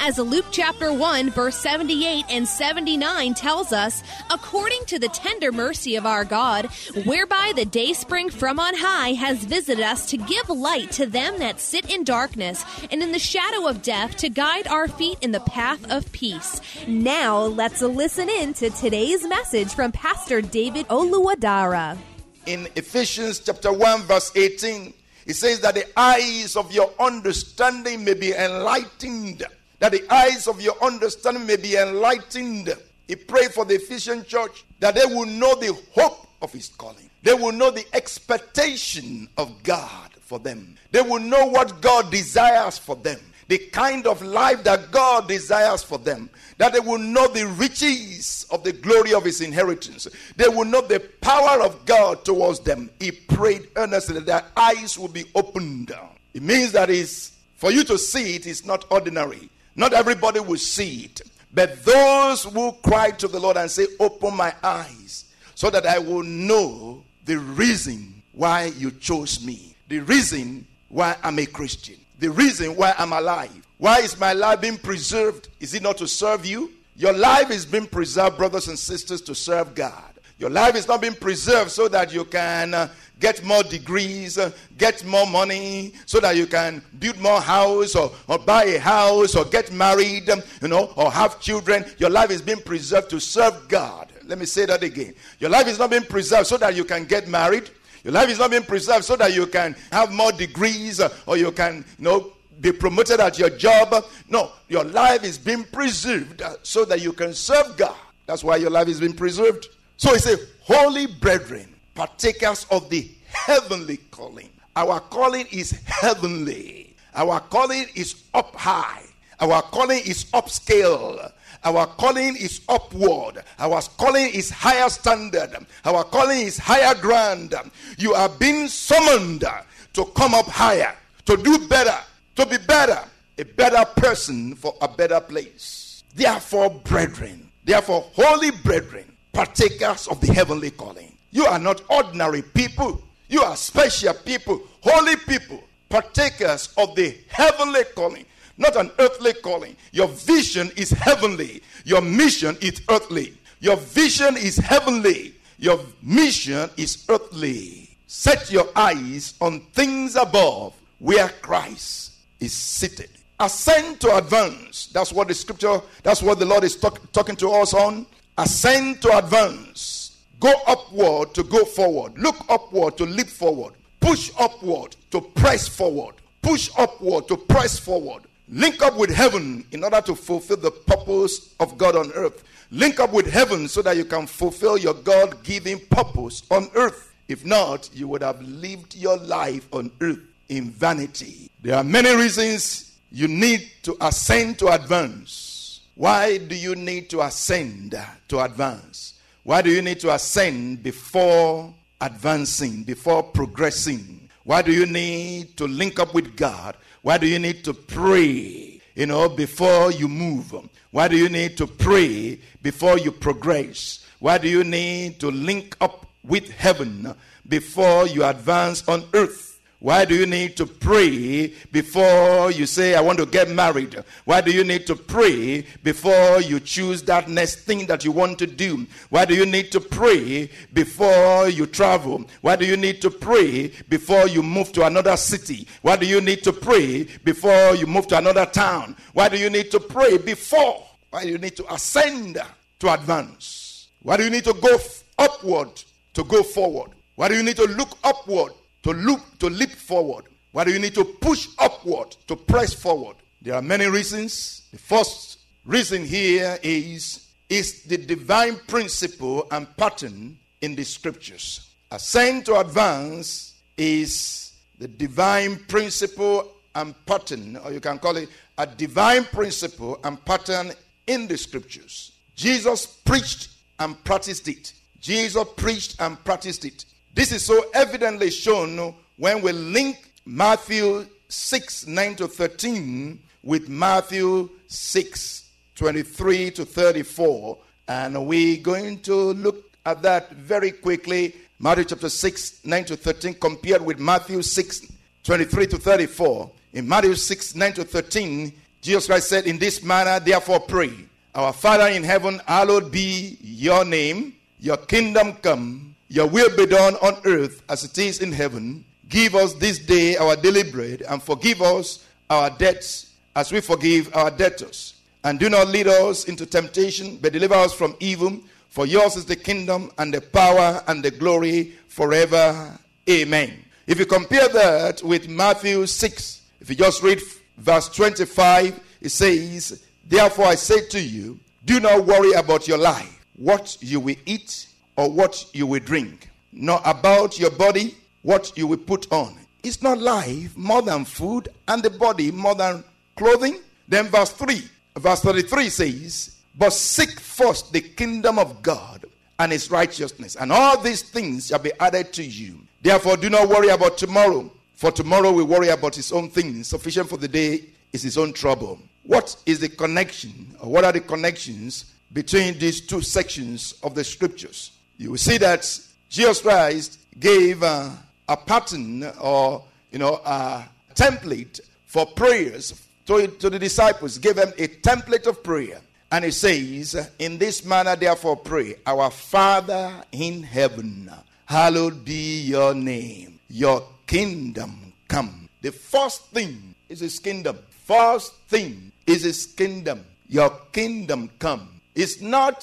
As Luke chapter 1, verse 78 and 79 tells us, according to the tender mercy of our God, whereby the day spring from on high has visited us to give light to them that sit in darkness and in the shadow of death to guide our feet in the path of peace. Now let's listen in to today's message from Pastor David Oluwadara. in Ephesians chapter 1, verse 18, it says that the eyes of your understanding may be enlightened. That the eyes of your understanding may be enlightened. He prayed for the Ephesian church that they will know the hope of his calling. They will know the expectation of God for them. They will know what God desires for them. The kind of life that God desires for them. That they will know the riches of the glory of his inheritance. They will know the power of God towards them. He prayed earnestly that their eyes will be opened. It means that is for you to see it is not ordinary. Not everybody will see it. But those who cry to the Lord and say, Open my eyes, so that I will know the reason why you chose me, the reason why I'm a Christian, the reason why I'm alive. Why is my life being preserved? Is it not to serve you? Your life is being preserved, brothers and sisters, to serve God. Your life is not being preserved so that you can uh, get more degrees, uh, get more money, so that you can build more house or, or buy a house or get married, um, you know, or have children. Your life is being preserved to serve God. Let me say that again. Your life is not being preserved so that you can get married. Your life is not being preserved so that you can have more degrees uh, or you can, you know, be promoted at your job. No, your life is being preserved uh, so that you can serve God. That's why your life is being preserved. So he said, Holy brethren, partakers of the heavenly calling. Our calling is heavenly. Our calling is up high. Our calling is upscale. Our calling is upward. Our calling is higher standard. Our calling is higher ground. You are being summoned to come up higher, to do better, to be better, a better person for a better place. Therefore, brethren, therefore, holy brethren, partakers of the heavenly calling. You are not ordinary people, you are special people, holy people, partakers of the heavenly calling, not an earthly calling. Your vision is heavenly, your mission is earthly. Your vision is heavenly, your mission is earthly. Set your eyes on things above where Christ is seated. Ascend to advance. That's what the scripture, that's what the Lord is talk, talking to us on. Ascend to advance. Go upward to go forward. Look upward to leap forward. Push upward to press forward. Push upward to press forward. Link up with heaven in order to fulfill the purpose of God on earth. Link up with heaven so that you can fulfill your God given purpose on earth. If not, you would have lived your life on earth in vanity. There are many reasons you need to ascend to advance. Why do you need to ascend to advance? Why do you need to ascend before advancing, before progressing? Why do you need to link up with God? Why do you need to pray, you know, before you move? Why do you need to pray before you progress? Why do you need to link up with heaven before you advance on earth? Why do you need to pray before you say, I want to get married? Why do you need to pray before you choose that next thing that you want to do? Why do you need to pray before you travel? Why do you need to pray before you move to another city? Why do you need to pray before you move to another town? Why do you need to pray before? Why do you need to ascend to advance? Why do you need to go f- upward to go forward? Why do you need to look upward to loop to leap forward? Why do you need to push upward to press forward? There are many reasons. The first reason here is is the divine principle and pattern in the scriptures. Ascend to advance is the divine principle and pattern, or you can call it a divine principle and pattern in the scriptures. Jesus preached and practiced it. Jesus preached and practiced it. This is so evidently shown when we link Matthew 6 9 to 13 with Matthew 6 23 to 34. And we're going to look at that very quickly. Matthew chapter 6 9 to 13 compared with Matthew 6 23 to 34. In Matthew 6 9 to 13, Jesus Christ said, In this manner, therefore, pray. Our Father in heaven, hallowed be your name, your kingdom come, your will be done on earth as it is in heaven. Give us this day our daily bread, and forgive us our debts as we forgive our debtors. And do not lead us into temptation, but deliver us from evil. For yours is the kingdom, and the power, and the glory forever. Amen. If you compare that with Matthew 6, if you just read verse 25, it says, Therefore I say to you, do not worry about your life, what you will eat or what you will drink, nor about your body, what you will put on. Is not life more than food, and the body more than clothing? Then verse 3, verse 33 says, But seek first the kingdom of God and his righteousness, and all these things shall be added to you. Therefore, do not worry about tomorrow, for tomorrow will worry about his own things. Sufficient for the day is his own trouble. What is the connection, or what are the connections between these two sections of the scriptures? You will see that Jesus Christ gave uh, a pattern or you know a template for prayers to, to the disciples. Gave them a template of prayer, and he says, "In this manner, therefore, pray: Our Father in heaven, hallowed be your name. Your kingdom come." The first thing is His kingdom. First thing is His kingdom. Your kingdom come. It's not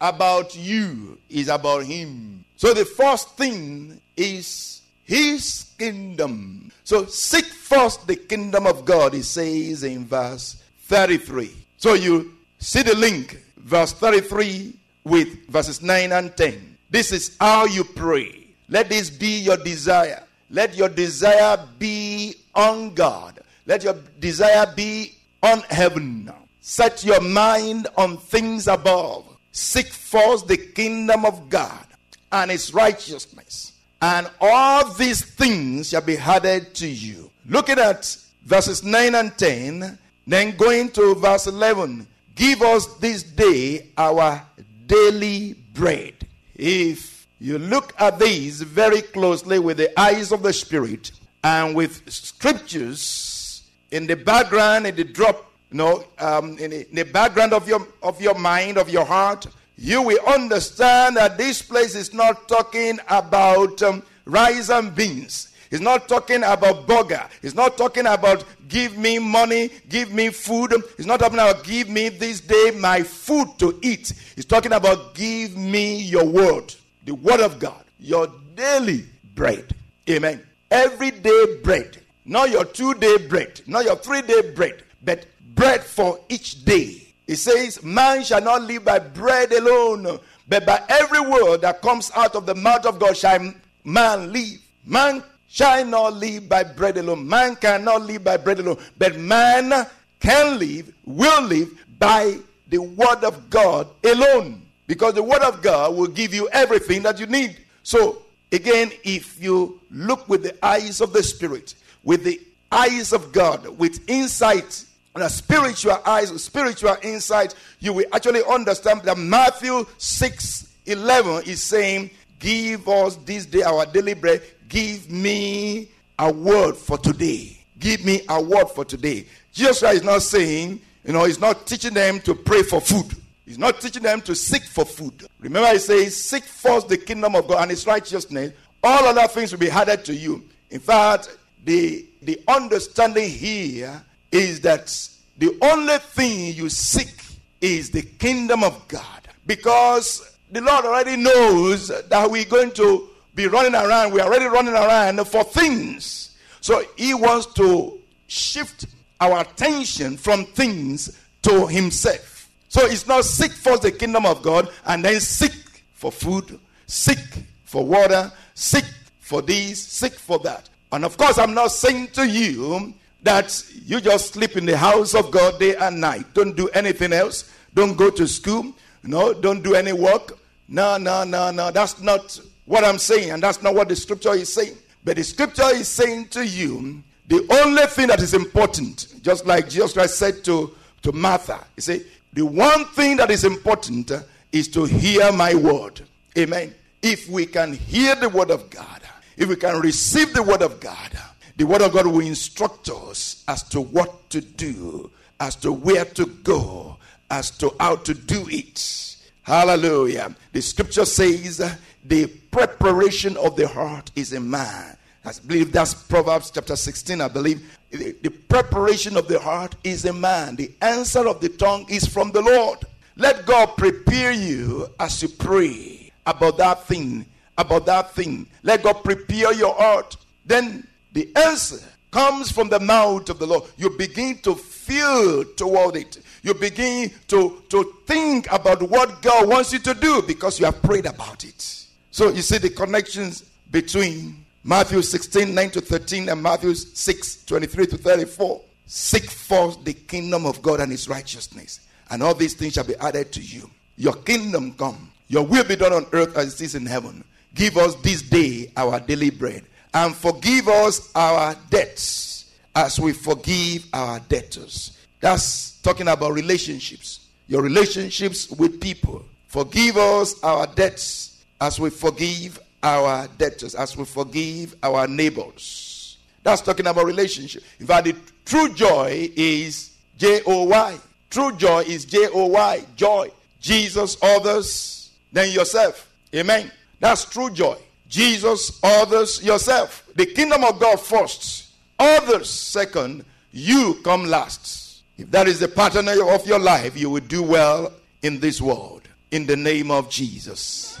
about you, is about Him. So the first thing is His kingdom. So seek first the kingdom of God, He says in verse 33. So you see the link, verse 33 with verses 9 and 10. This is how you pray. Let this be your desire. Let your desire be on God. Let your desire be on heaven. Set your mind on things above. Seek first the kingdom of God and his righteousness, and all these things shall be added to you. Looking at verses 9 and 10, then going to verse 11 Give us this day our daily bread. If you look at these very closely with the eyes of the Spirit and with scriptures in the background, in the drop you know, um, in, the, in, the, background of your of your mind, of your heart, you will understand that this place is not talking about um, rice and beans. It's not talking about burger. It's not talking about give me money, give me food. It's not talking about give me this day my food to eat. It's talking about give me your word, the word of God, your daily bread. Amen. Everyday bread, not your two day bread, not your three day bread, but bread for each day. It says, Man shall not live by bread alone, but by every word that comes out of the mouth of God shall man live. Man shall not live by bread alone. Man cannot live by bread alone, but man can live, will live by the word of God alone. Because the word of God will give you everything that you need. So, again, if you look with the eyes of the Spirit, with the eyes of God, with insight and a spiritual eyes, spiritual insight, you will actually understand that Matthew 6 11 is saying, Give us this day our daily bread. Give me a word for today. Give me a word for today. Jesus Christ is not saying, you know, he's not teaching them to pray for food. He's not teaching them to seek for food. Remember, he says, Seek first the kingdom of God and his righteousness. All other things will be added to you. In fact, the, the understanding here is that the only thing you seek is the kingdom of God. Because the Lord already knows that we're going to be running around. We're already running around for things. So he wants to shift our attention from things to himself. So it's not seek first the kingdom of God and then seek for food, seek for water, seek for this, seek for that. And of course, I'm not saying to you that you just sleep in the house of God day and night. Don't do anything else. Don't go to school. No, don't do any work. No, no, no, no. That's not what I'm saying, and that's not what the scripture is saying. But the scripture is saying to you the only thing that is important, just like Jesus Christ said to, to Martha, He said, The one thing that is important is to hear my word. Amen. If we can hear the word of God, if we can receive the word of God, the word of God will instruct us as to what to do, as to where to go, as to how to do it. Hallelujah. The scripture says the preparation of the heart is a man. I believe that's Proverbs chapter 16. I believe the preparation of the heart is a man. The answer of the tongue is from the Lord. Let God prepare you as you pray about that thing. About that thing. Let God prepare your heart. Then the answer comes from the mouth of the Lord. You begin to feel toward it. You begin to, to think about what God wants you to do because you have prayed about it. So you see the connections between Matthew 16, 9 to 13, and Matthew 6, 23 to 34. Seek first the kingdom of God and his righteousness, and all these things shall be added to you. Your kingdom come, your will be done on earth as it is in heaven. Give us this day our daily bread, and forgive us our debts as we forgive our debtors. That's talking about relationships, your relationships with people. Forgive us our debts as we forgive our debtors, as we forgive our neighbors. That's talking about relationship. In fact, the true joy is J O Y. True joy is J O Y. Joy. Jesus, others, then yourself. Amen. That's true joy. Jesus, others, yourself. The kingdom of God first, others second, you come last. If that is the pattern of your life, you will do well in this world. In the name of Jesus.